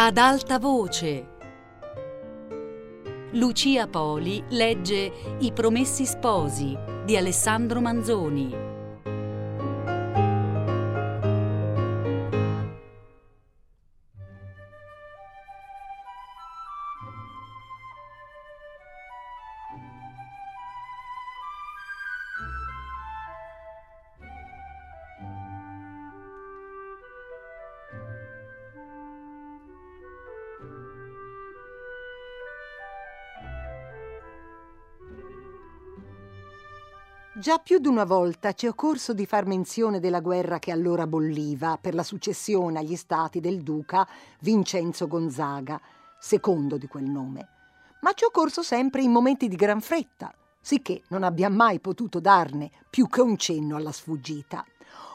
Ad alta voce. Lucia Poli legge I Promessi Sposi di Alessandro Manzoni. Già più di una volta ci è occorso di far menzione della guerra che allora bolliva per la successione agli stati del duca Vincenzo Gonzaga, secondo di quel nome. Ma ci è occorso sempre in momenti di gran fretta, sicché non abbiamo mai potuto darne più che un cenno alla sfuggita.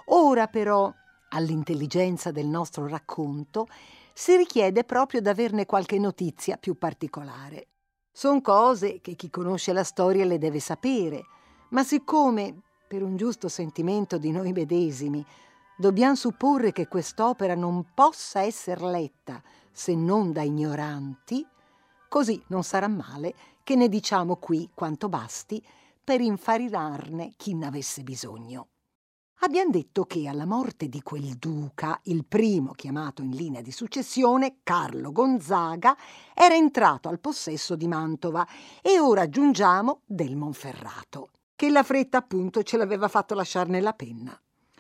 Ora però, all'intelligenza del nostro racconto, si richiede proprio d'averne qualche notizia più particolare. Sono cose che chi conosce la storia le deve sapere, ma siccome, per un giusto sentimento di noi medesimi, dobbiamo supporre che quest'opera non possa essere letta se non da ignoranti, così non sarà male che ne diciamo qui quanto basti per infarinarne chi n'avesse bisogno. Abbiamo detto che alla morte di quel duca, il primo chiamato in linea di successione, Carlo Gonzaga, era entrato al possesso di Mantova e ora aggiungiamo del Monferrato che la fretta appunto ce l'aveva fatto lasciare nella penna.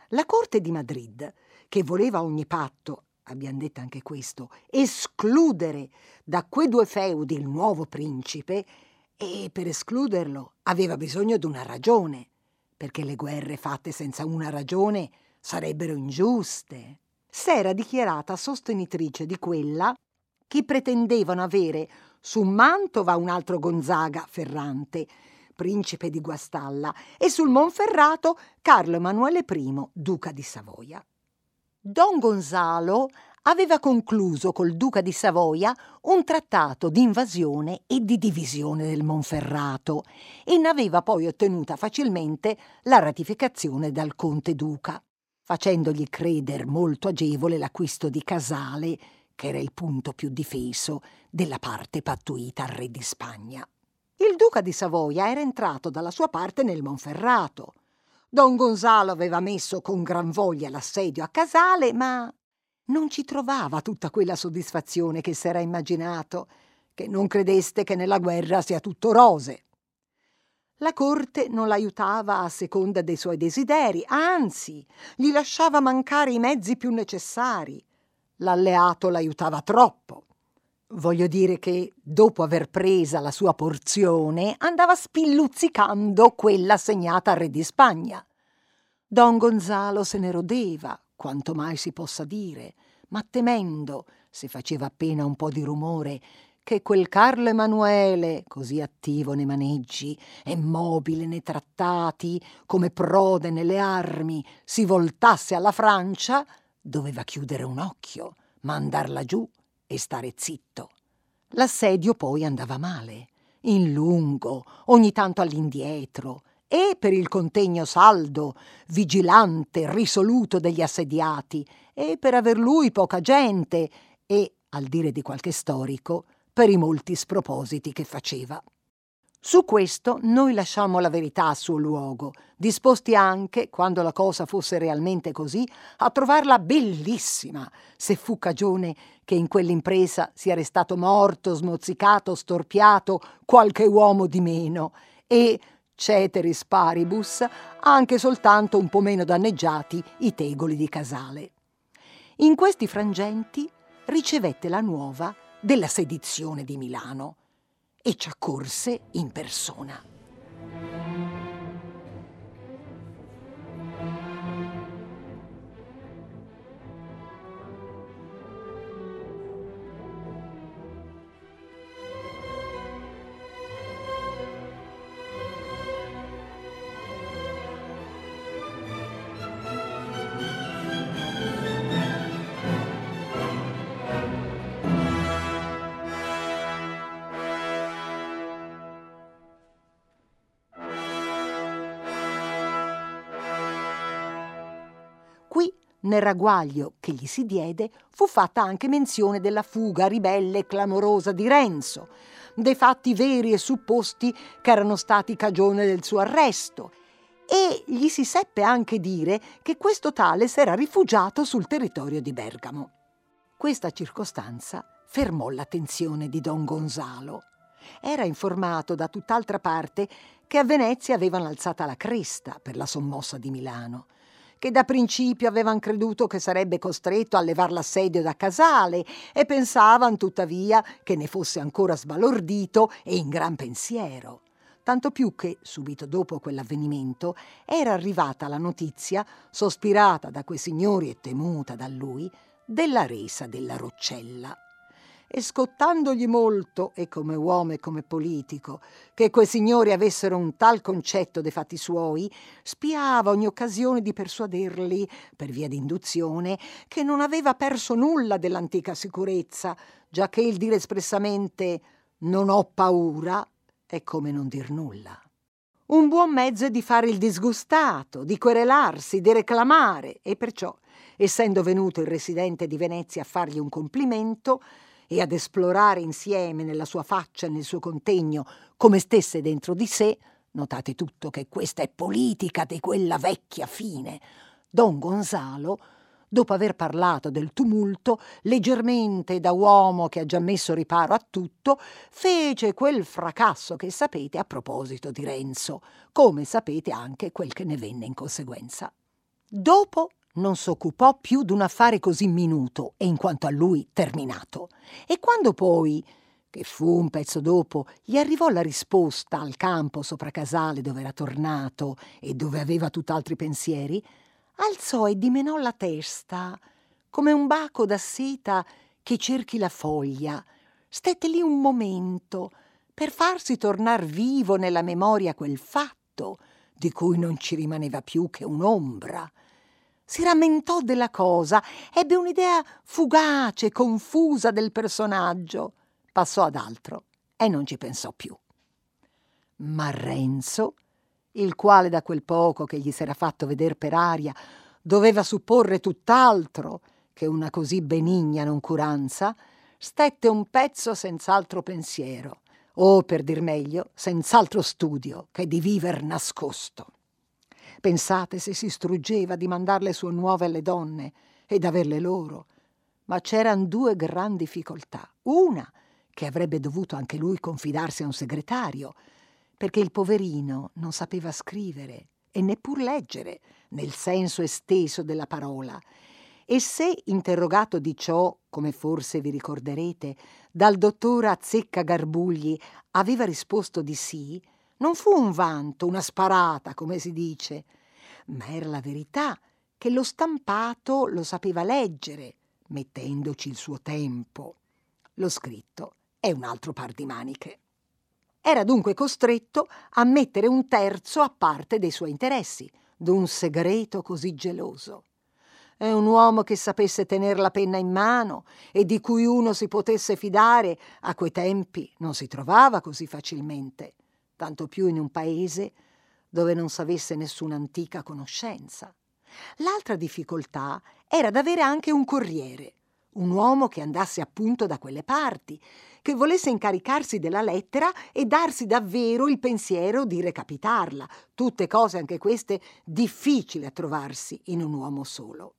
La corte di Madrid, che voleva a ogni patto, abbiamo detto anche questo, escludere da quei due feudi il nuovo principe, e per escluderlo aveva bisogno di una ragione, perché le guerre fatte senza una ragione sarebbero ingiuste. S'era dichiarata sostenitrice di quella che pretendevano avere su Mantova un altro Gonzaga Ferrante, principe di Guastalla, e sul Monferrato Carlo Emanuele I, duca di Savoia. Don Gonzalo aveva concluso col duca di Savoia un trattato di invasione e di divisione del Monferrato e ne aveva poi ottenuta facilmente la ratificazione dal conte duca, facendogli creder molto agevole l'acquisto di Casale, che era il punto più difeso della parte pattuita al re di Spagna. Il duca di Savoia era entrato dalla sua parte nel Monferrato. Don Gonzalo aveva messo con gran voglia l'assedio a Casale, ma non ci trovava tutta quella soddisfazione che s'era immaginato, che non credeste che nella guerra sia tutto rose. La corte non l'aiutava a seconda dei suoi desideri, anzi, gli lasciava mancare i mezzi più necessari. L'alleato l'aiutava troppo. Voglio dire che, dopo aver presa la sua porzione, andava spilluzzicando quella assegnata al re di Spagna. Don Gonzalo se ne rodeva, quanto mai si possa dire, ma temendo, se faceva appena un po' di rumore, che quel Carlo Emanuele, così attivo nei maneggi e mobile nei trattati, come prode nelle armi, si voltasse alla Francia, doveva chiudere un occhio, mandarla giù e stare zitto. L'assedio poi andava male, in lungo, ogni tanto all'indietro, e per il contegno saldo, vigilante, risoluto degli assediati, e per aver lui poca gente, e, al dire di qualche storico, per i molti spropositi che faceva. Su questo noi lasciamo la verità a suo luogo, disposti anche, quando la cosa fosse realmente così, a trovarla bellissima, se fu cagione che in quell'impresa sia restato morto, smozzicato, storpiato qualche uomo di meno, e, ceteris paribus, anche soltanto un po' meno danneggiati i tegoli di Casale. In questi frangenti ricevette la nuova della sedizione di Milano e ci accorse in persona. Nel ragguaglio che gli si diede fu fatta anche menzione della fuga ribelle e clamorosa di Renzo, dei fatti veri e supposti che erano stati cagione del suo arresto e gli si seppe anche dire che questo tale s'era rifugiato sul territorio di Bergamo. Questa circostanza fermò l'attenzione di don Gonzalo. Era informato da tutt'altra parte che a Venezia avevano alzata la cresta per la sommossa di Milano, che da principio avevano creduto che sarebbe costretto a levar l'assedio da Casale e pensavano tuttavia che ne fosse ancora sbalordito e in gran pensiero tanto più che, subito dopo quell'avvenimento, era arrivata la notizia, sospirata da quei signori e temuta da lui, della resa della Roccella. E scottandogli molto, e come uomo e come politico, che quei signori avessero un tal concetto dei fatti suoi, spiava ogni occasione di persuaderli, per via d'induzione, che non aveva perso nulla dell'antica sicurezza, già che il dire espressamente non ho paura è come non dir nulla. Un buon mezzo è di fare il disgustato, di querelarsi, di reclamare, e perciò, essendo venuto il residente di Venezia a fargli un complimento e ad esplorare insieme nella sua faccia e nel suo contegno come stesse dentro di sé, notate tutto che questa è politica di quella vecchia fine, don Gonzalo dopo aver parlato del tumulto, leggermente da uomo che ha già messo riparo a tutto, fece quel fracasso che sapete a proposito di Renzo, come sapete anche quel che ne venne in conseguenza. Dopo non s'occupò più d'un affare così minuto e in quanto a lui terminato. E quando poi, che fu un pezzo dopo, gli arrivò la risposta al campo sopra Casale dove era tornato e dove aveva tutt'altri pensieri, alzò e dimenò la testa, come un baco da seta che cerchi la foglia. Stette lì un momento per farsi tornar vivo nella memoria quel fatto di cui non ci rimaneva più che un'ombra. Si rammentò della cosa, ebbe un'idea fugace, confusa del personaggio, passò ad altro e non ci pensò più. Ma Renzo il quale da quel poco che gli s'era fatto veder per aria doveva supporre tutt'altro che una così benigna noncuranza, stette un pezzo senz'altro pensiero, o per dir meglio, senz'altro studio che di viver nascosto. Pensate se si struggeva di mandar le sue nuove alle donne ed averle loro. Ma c'eran due gran difficoltà. Una, che avrebbe dovuto anche lui confidarsi a un segretario, perché il poverino non sapeva scrivere e neppur leggere nel senso esteso della parola. E se interrogato di ciò, come forse vi ricorderete, dal dottor Azzecca Garbugli aveva risposto di sì, non fu un vanto, una sparata, come si dice, ma era la verità che lo stampato lo sapeva leggere, mettendoci il suo tempo. Lo scritto è un altro par di maniche. Era dunque costretto a mettere un terzo a parte dei suoi interessi, d'un segreto così geloso. È un uomo che sapesse tenere la penna in mano e di cui uno si potesse fidare a quei tempi non si trovava così facilmente, tanto più in un paese dove non s'avesse nessuna antica conoscenza. L'altra difficoltà era d'avere anche un corriere, un uomo che andasse appunto da quelle parti, che volesse incaricarsi della lettera e darsi davvero il pensiero di recapitarla, tutte cose anche queste difficili a trovarsi in un uomo solo.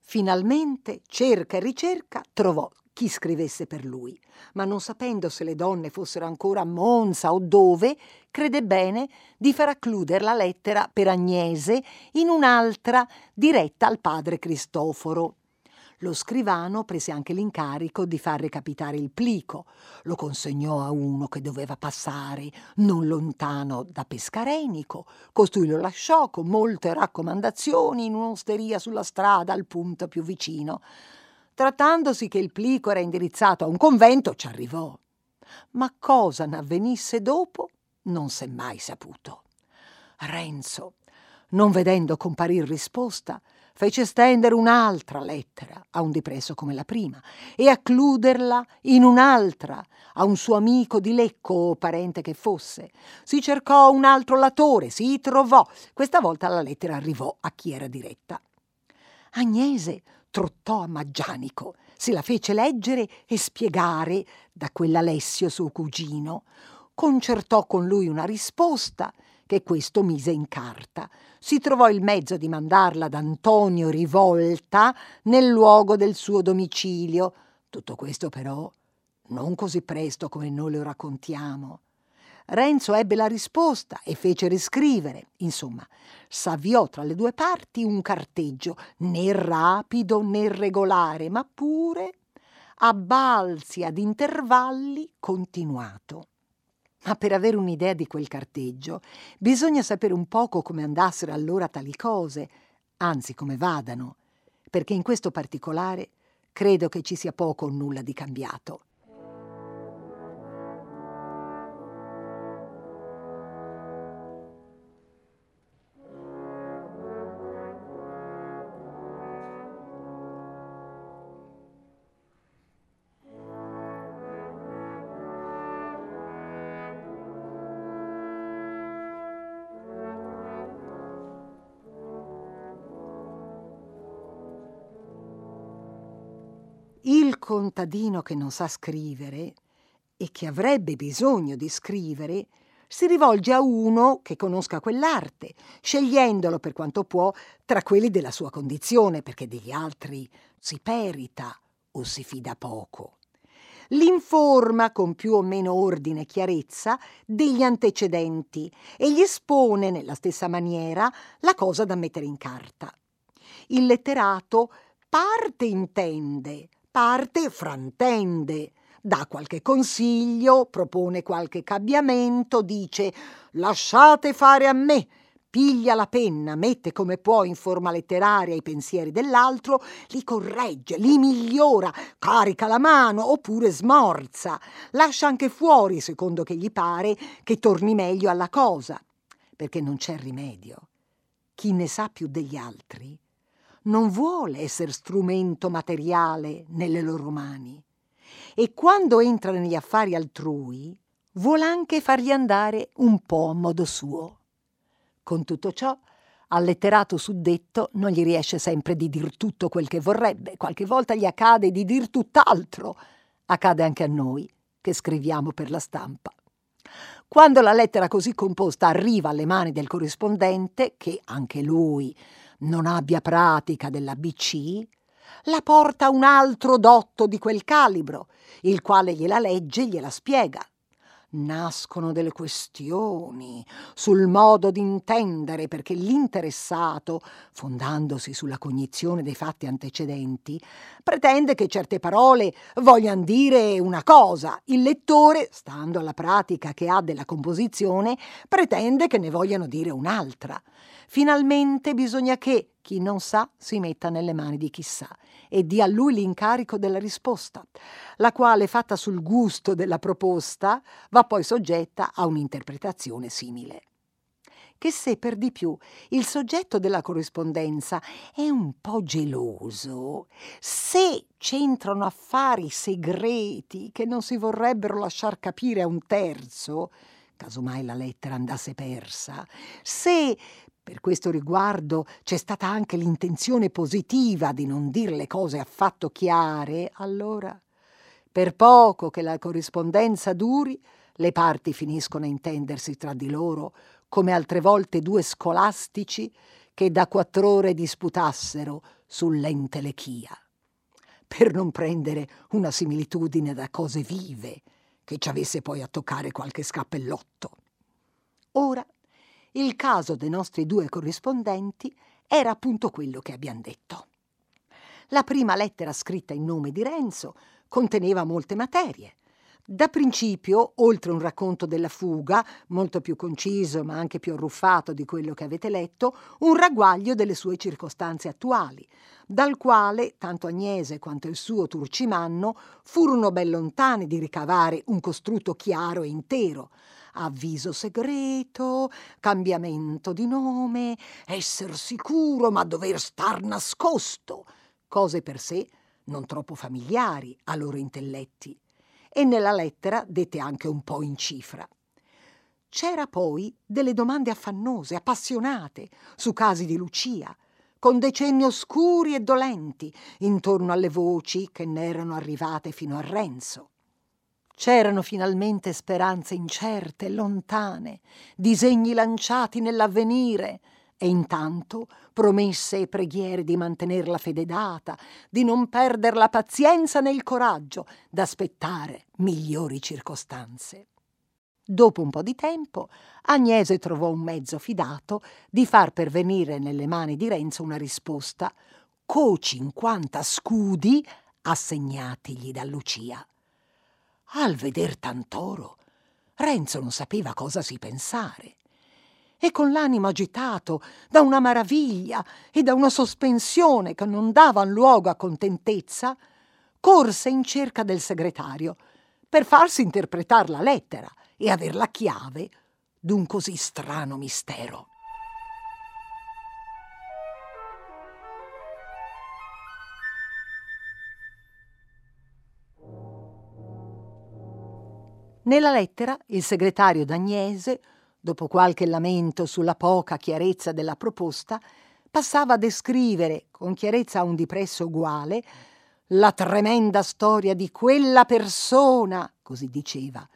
Finalmente, cerca e ricerca, trovò chi scrivesse per lui, ma non sapendo se le donne fossero ancora a Monza o dove, crede bene di far accludere la lettera per Agnese in un'altra diretta al padre Cristoforo. Lo scrivano prese anche l'incarico di far recapitare il plico, lo consegnò a uno che doveva passare non lontano da Pescarenico, costui lo lasciò con molte raccomandazioni in un'osteria sulla strada al punto più vicino. Trattandosi che il plico era indirizzato a un convento, ci arrivò. Ma cosa n'avvenisse dopo non s'è mai saputo. Renzo, non vedendo comparir risposta, fece stendere un'altra lettera a un dipreso come la prima e accluderla in un'altra a un suo amico di Lecco o parente che fosse. Si cercò un altro latore, si trovò. Questa volta la lettera arrivò a chi era diretta. Agnese trottò a Maggianico, se la fece leggere e spiegare da quell'Alessio suo cugino. Concertò con lui una risposta che questo mise in carta. Si trovò il mezzo di mandarla ad Antonio Rivolta nel luogo del suo domicilio. Tutto questo però non così presto come noi lo raccontiamo. Renzo ebbe la risposta e fece riscrivere. Insomma, s'avviò tra le due parti un carteggio, né rapido né regolare, ma pure a balzi ad intervalli continuato. Ma per avere un'idea di quel carteggio bisogna sapere un poco come andassero allora tali cose, anzi come vadano, perché in questo particolare credo che ci sia poco o nulla di cambiato. Contadino che non sa scrivere e che avrebbe bisogno di scrivere si rivolge a uno che conosca quell'arte, scegliendolo per quanto può tra quelli della sua condizione, perché degli altri si perita o si fida poco. L'informa con più o meno ordine e chiarezza degli antecedenti e gli espone nella stessa maniera la cosa da mettere in carta. Il letterato parte intende, parte frantende, dà qualche consiglio, propone qualche cambiamento, dice lasciate fare a me, piglia la penna, mette come può in forma letteraria i pensieri dell'altro, li corregge, li migliora, carica la mano oppure smorza, lascia anche fuori, secondo che gli pare, che torni meglio alla cosa, perché non c'è rimedio. Chi ne sa più degli altri non vuole essere strumento materiale nelle loro mani e quando entra negli affari altrui vuole anche fargli andare un po' a modo suo. Con tutto ciò, al letterato suddetto non gli riesce sempre di dir tutto quel che vorrebbe, qualche volta gli accade di dir tutt'altro. Accade anche a noi, che scriviamo per la stampa. Quando la lettera così composta arriva alle mani del corrispondente, che anche lui non abbia pratica dell'ABC, la porta un altro dotto di quel calibro, il quale gliela legge e gliela spiega. Nascono delle questioni sul modo di intendere perché l'interessato, fondandosi sulla cognizione dei fatti antecedenti, pretende che certe parole vogliano dire una cosa. Il lettore, stando alla pratica che ha della composizione, pretende che ne vogliano dire un'altra. Finalmente bisogna che chi non sa si metta nelle mani di chi sa e dia a lui l'incarico della risposta, la quale, fatta sul gusto della proposta, va poi soggetta a un'interpretazione simile. Che se per di più il soggetto della corrispondenza è un po' geloso, se c'entrano affari segreti che non si vorrebbero lasciar capire a un terzo, casomai la lettera andasse persa, se per questo riguardo c'è stata anche l'intenzione positiva di non dire le cose affatto chiare, allora, per poco che la corrispondenza duri, le parti finiscono a intendersi tra di loro come altre volte due scolastici che da quattro ore disputassero sull'entelechia. Per non prendere una similitudine da cose vive, che ci avesse poi a toccare qualche scappellotto. Ora il caso dei nostri due corrispondenti era appunto quello che abbiamo detto. La prima lettera scritta in nome di Renzo conteneva molte materie. Da principio, oltre un racconto della fuga, molto più conciso ma anche più arruffato di quello che avete letto, un ragguaglio delle sue circostanze attuali, dal quale tanto Agnese quanto il suo Turcimanno furono ben lontani di ricavare un costrutto chiaro e intero, avviso segreto, cambiamento di nome, esser sicuro ma dover star nascosto, cose per sé non troppo familiari a loro intelletti. E nella lettera dette anche un po' in cifra. C'era poi delle domande affannose, appassionate, su casi di Lucia, con decenni oscuri e dolenti, intorno alle voci che ne erano arrivate fino a Renzo. C'erano finalmente speranze incerte, lontane, disegni lanciati nell'avvenire, e intanto promesse e preghiere di mantenere la fede data, di non perdere la pazienza né il coraggio, d'aspettare migliori circostanze. Dopo un po' di tempo, Agnese trovò un mezzo fidato di far pervenire nelle mani di Renzo una risposta co 50 scudi assegnatigli da Lucia. Al veder tant'oro, Renzo non sapeva cosa si pensare e con l'animo agitato da una maraviglia e da una sospensione che non davan luogo a contentezza, corse in cerca del segretario per farsi interpretare la lettera e aver la chiave d'un così strano mistero. Nella lettera il segretario d'Agnese, dopo qualche lamento sulla poca chiarezza della proposta, passava a descrivere, con chiarezza a un dipresso uguale, la tremenda storia di quella persona, così diceva,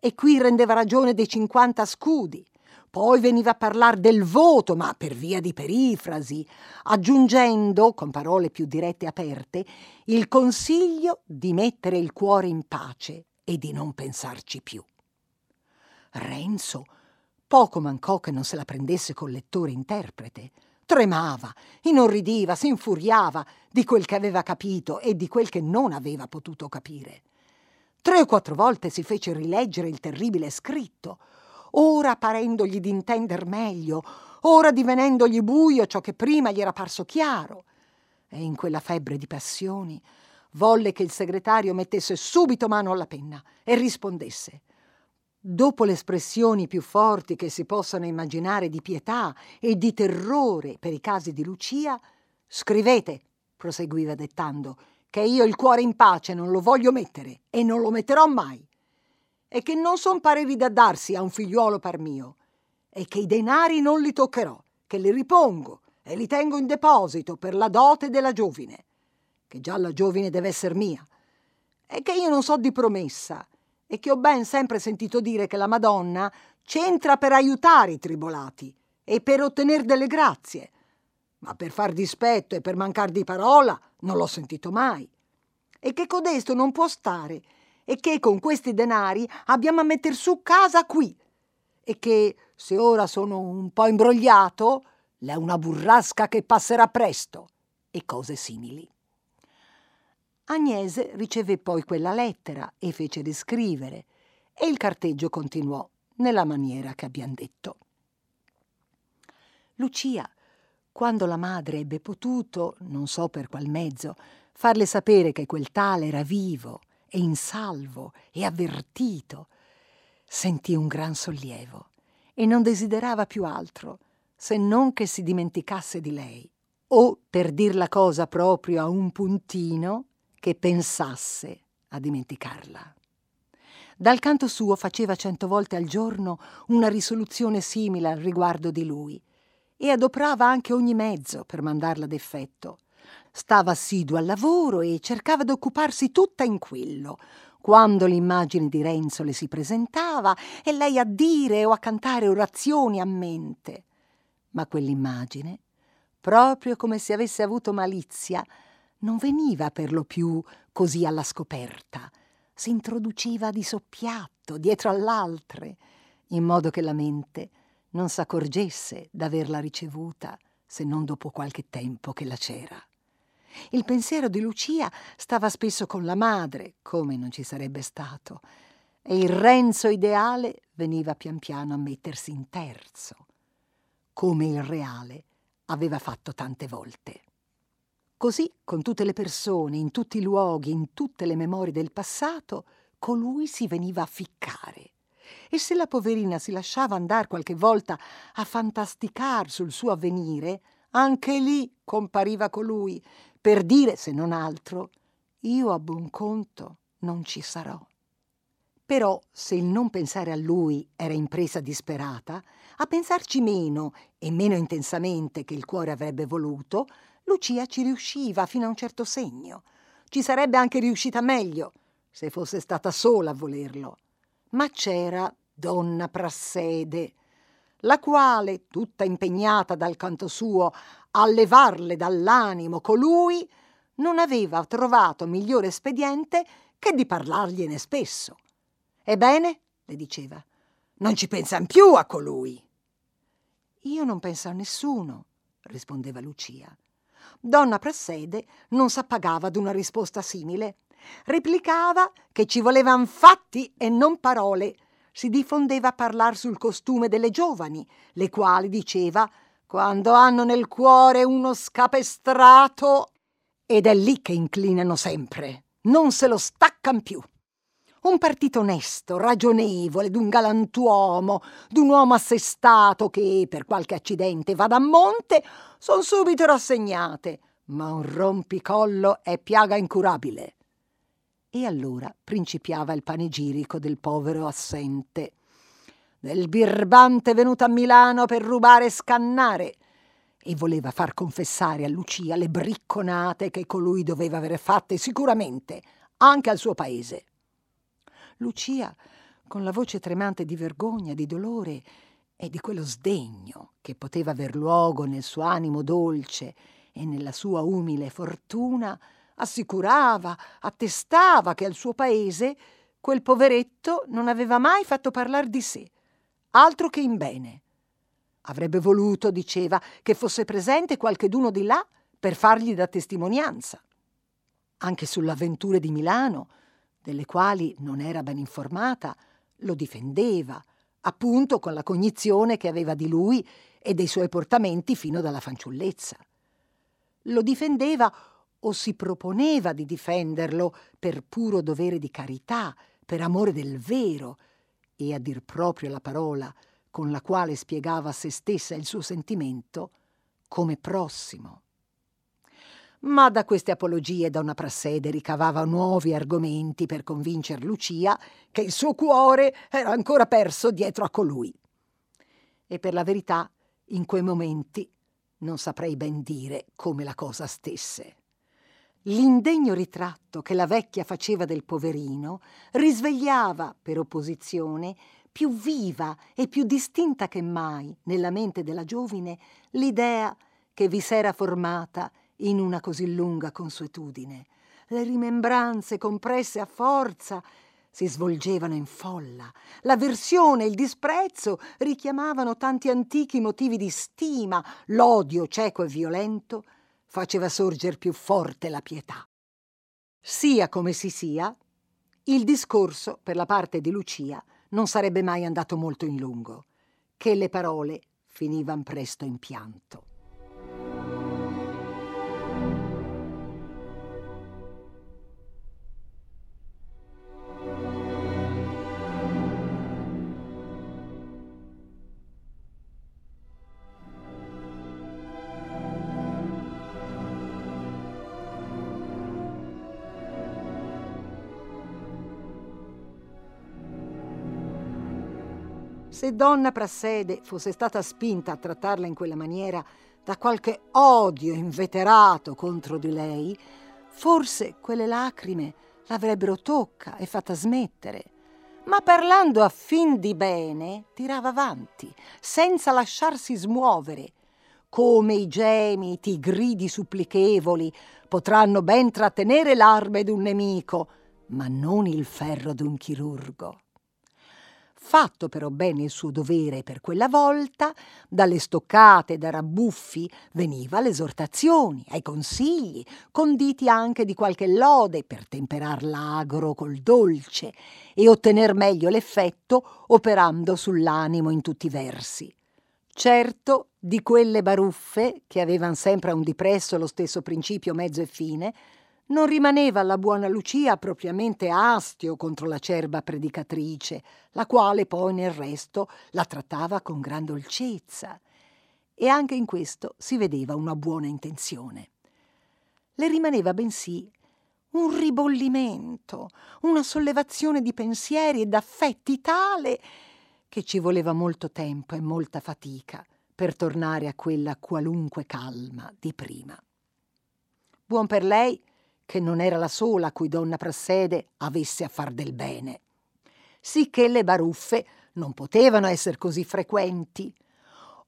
e qui rendeva ragione dei 50 scudi. Poi veniva a parlare del voto, ma per via di perifrasi, aggiungendo, con parole più dirette e aperte, il consiglio di mettere il cuore in pace e di non pensarci più. Renzo poco mancò che non se la prendesse col lettore interprete. Tremava, inorridiva, si infuriava di quel che aveva capito e di quel che non aveva potuto capire. Tre o quattro volte si fece rileggere il terribile scritto, ora parendogli d'intender meglio, ora divenendogli buio ciò che prima gli era parso chiaro. E in quella febbre di passioni volle che il segretario mettesse subito mano alla penna e rispondesse. Dopo le espressioni più forti che si possano immaginare di pietà e di terrore per i casi di Lucia, scrivete, proseguiva dettando, che io il cuore in pace non lo voglio mettere e non lo metterò mai, e che non son pareri da darsi a un figliuolo par mio, e che i denari non li toccherò, che li ripongo e li tengo in deposito per la dote della giovine, che già la giovine deve essere mia, e che io non so di promessa, e che ho ben sempre sentito dire che la Madonna c'entra per aiutare i tribolati e per ottenere delle grazie, ma per far dispetto e per mancar di parola non l'ho sentito mai. E che codesto non può stare e che con questi denari abbiamo a metter su casa qui e che se ora sono un po' imbrogliato, l'è una burrasca che passerà presto e cose simili. Agnese riceve poi quella lettera e fece riscrivere e il carteggio continuò nella maniera che abbiamo detto. Lucia quando la madre ebbe potuto, non so per qual mezzo, farle sapere che quel tale era vivo e in salvo e avvertito, sentì un gran sollievo e non desiderava più altro se non che si dimenticasse di lei, o, per dir la cosa proprio a un puntino, che pensasse a dimenticarla. Dal canto suo faceva cento volte al giorno una risoluzione simile al riguardo di lui, e adoprava anche ogni mezzo per mandarla ad effetto. Stava assiduo al lavoro e cercava d'occuparsi tutta in quello, quando l'immagine di Renzo le si presentava e lei a dire o a cantare orazioni a mente. Ma quell'immagine, proprio come se avesse avuto malizia, non veniva per lo più così alla scoperta, si introduceva di soppiatto dietro all'altre, in modo che la mente non s'accorgesse d'averla ricevuta se non dopo qualche tempo che la c'era. Il pensiero di Lucia stava spesso con la madre, come non ci sarebbe stato, e il Renzo ideale veniva pian piano a mettersi in terzo, come il reale aveva fatto tante volte. Così, con tutte le persone, in tutti i luoghi, in tutte le memorie del passato, colui si veniva a ficcare e se la poverina si lasciava andare qualche volta a fantasticar sul suo avvenire, anche lì compariva colui per dire, se non altro, io a buon conto non ci sarò. Però, se il non pensare a lui era impresa disperata, a pensarci meno e meno intensamente che il cuore avrebbe voluto, Lucia ci riusciva fino a un certo segno. Ci sarebbe anche riuscita meglio se fosse stata sola a volerlo. Ma c'era donna Prassede, la quale, tutta impegnata dal canto suo a levarle dall'animo colui, non aveva trovato migliore espediente che di parlargliene spesso. Ebbene, le diceva, non ci pensan più a colui. Io non penso a nessuno, rispondeva Lucia. Donna Prassede non s'appagava d'una risposta simile. Replicava che ci volevan fatti e non parole. Si diffondeva a parlar sul costume delle giovani, le quali, diceva, quando hanno nel cuore uno scapestrato, ed è lì che inclinano sempre, non se lo staccan più. Un partito onesto, ragionevole, d'un galantuomo, d'un uomo assestato che, per qualche accidente, vada a monte, son subito rassegnate, ma un rompicollo è piaga incurabile. E allora principiava il panegirico del povero assente. Del birbante venuto a Milano per rubare e scannare, e voleva far confessare a Lucia le bricconate che colui doveva aver fatte sicuramente anche al suo paese. Lucia, con la voce tremante di vergogna, di dolore e di quello sdegno che poteva aver luogo nel suo animo dolce e nella sua umile fortuna, assicurava, attestava che al suo paese quel poveretto non aveva mai fatto parlar di sé, altro che in bene. Avrebbe voluto, diceva, che fosse presente qualcheduno di là per fargli da testimonianza. Anche sulle avventure di Milano, delle quali non era ben informata, lo difendeva, appunto con la cognizione che aveva di lui e dei suoi portamenti fino dalla fanciullezza. Lo difendeva o si proponeva di difenderlo per puro dovere di carità, per amore del vero, e a dir proprio la parola con la quale spiegava a se stessa il suo sentimento, come prossimo ma da queste apologie donna Prassede ricavava nuovi argomenti per convincer Lucia che il suo cuore era ancora perso dietro a colui. E per la verità, in quei momenti non saprei ben dire come la cosa stesse. L'indegno ritratto che la vecchia faceva del poverino risvegliava, per opposizione, più viva e più distinta che mai nella mente della giovine l'idea che vi s'era formata in una così lunga consuetudine. Le rimembranze compresse a forza si svolgevano in folla. L'avversione e il disprezzo richiamavano tanti antichi motivi di stima. L'odio cieco e violento faceva sorger più forte la pietà. Sia come si sia, il discorso, per la parte di Lucia, non sarebbe mai andato molto in lungo, che le parole finivan presto in pianto. Se donna Prassede fosse stata spinta a trattarla in quella maniera da qualche odio inveterato contro di lei, forse quelle lacrime l'avrebbero tocca e fatta smettere. Ma parlando a fin di bene, tirava avanti, senza lasciarsi smuovere. Come i gemiti, i gridi supplichevoli potranno ben trattenere l'arme d'un nemico, ma non il ferro d'un chirurgo. Fatto però bene il suo dovere per quella volta, dalle stoccate da rabbuffi veniva l'esortazione, ai consigli, conditi anche di qualche lode per temperar l'agro col dolce e ottener meglio l'effetto operando sull'animo in tutti i versi. Certo, di quelle baruffe, che avevan sempre a un dipresso lo stesso principio mezzo e fine, non rimaneva alla buona Lucia propriamente astio contro l'acerba predicatrice, la quale poi nel resto la trattava con gran dolcezza. E anche in questo si vedeva una buona intenzione. Le rimaneva bensì un ribollimento, una sollevazione di pensieri e d'affetti tale che ci voleva molto tempo e molta fatica per tornare a quella qualunque calma di prima. Buon per lei che non era la sola a cui donna Prassede avesse a far del bene, sicché le baruffe non potevano essere così frequenti.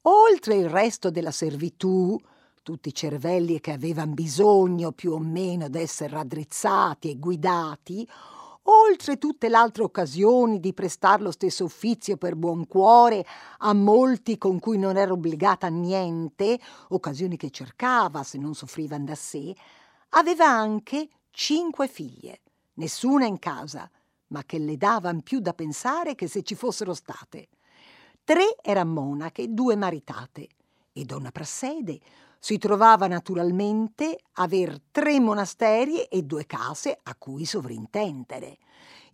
Oltre il resto della servitù, tutti i cervelli che avevano bisogno più o meno d'essere raddrizzati e guidati, oltre tutte le altre occasioni di prestar lo stesso uffizio per buon cuore a molti con cui non era obbligata a niente, occasioni che cercava se non soffrivan da sé, aveva anche cinque figlie, nessuna in casa, ma che le davan più da pensare che se ci fossero state. Tre eran monache, due maritate, e donna Prassede si trovava naturalmente aver tre monasteri e due case a cui sovrintendere.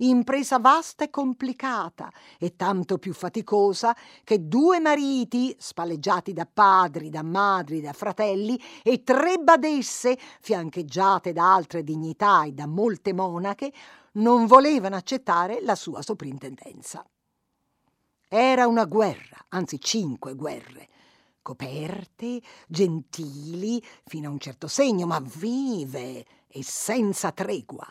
Impresa vasta e complicata e tanto più faticosa che due mariti, spalleggiati da padri, da madri, da fratelli, e tre badesse, fiancheggiate da altre dignità e da molte monache, non volevano accettare la sua soprintendenza. Era una guerra, anzi cinque guerre, coperte, gentili, fino a un certo segno, ma vive e senza tregua.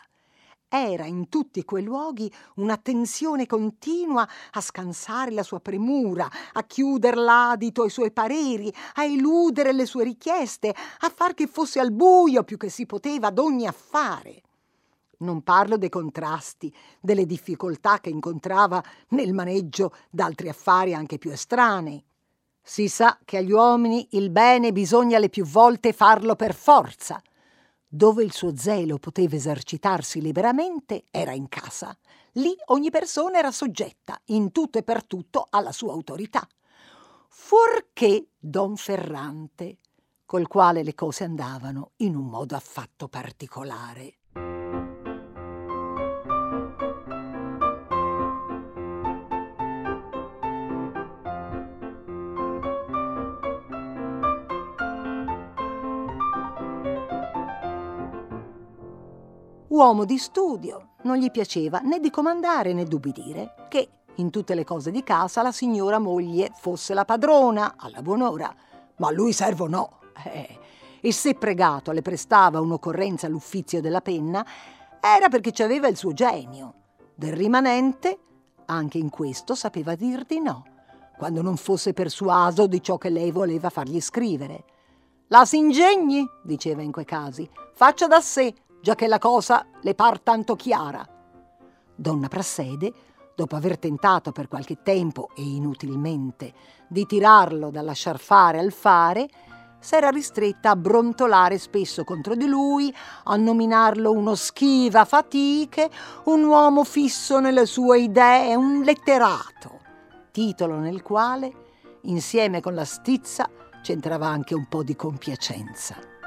Era in tutti quei luoghi un'attenzione continua a scansare la sua premura, a chiuder l'adito ai suoi pareri, a eludere le sue richieste, a far che fosse al buio più che si poteva ad ogni affare. Non parlo dei contrasti, delle difficoltà che incontrava nel maneggio d'altri affari anche più estranei. Si sa che agli uomini il bene bisogna le più volte farlo per forza. Dove il suo zelo poteva esercitarsi liberamente era in casa. Lì ogni persona era soggetta, in tutto e per tutto, alla sua autorità. Fuorché Don Ferrante, col quale le cose andavano in un modo affatto particolare. Uomo di studio, non gli piaceva né di comandare né d'ubbidire, che in tutte le cose di casa la signora moglie fosse la padrona, alla buon'ora, ma lui servo no. Eh, e se pregato le prestava un'occorrenza all'uffizio della penna, era perché ci aveva il suo genio. Del rimanente, anche in questo sapeva dir di no, quando non fosse persuaso di ciò che lei voleva fargli scrivere. La s'ingegni, diceva in quei casi, faccia da sé, già che la cosa le par tanto chiara. Donna Prassede, dopo aver tentato per qualche tempo e inutilmente di tirarlo da lasciar fare al fare, s'era ristretta a brontolare spesso contro di lui, a nominarlo uno schiva fatiche, un uomo fisso nelle sue idee, un letterato, titolo nel quale, insieme con la stizza, c'entrava anche un po' di compiacenza.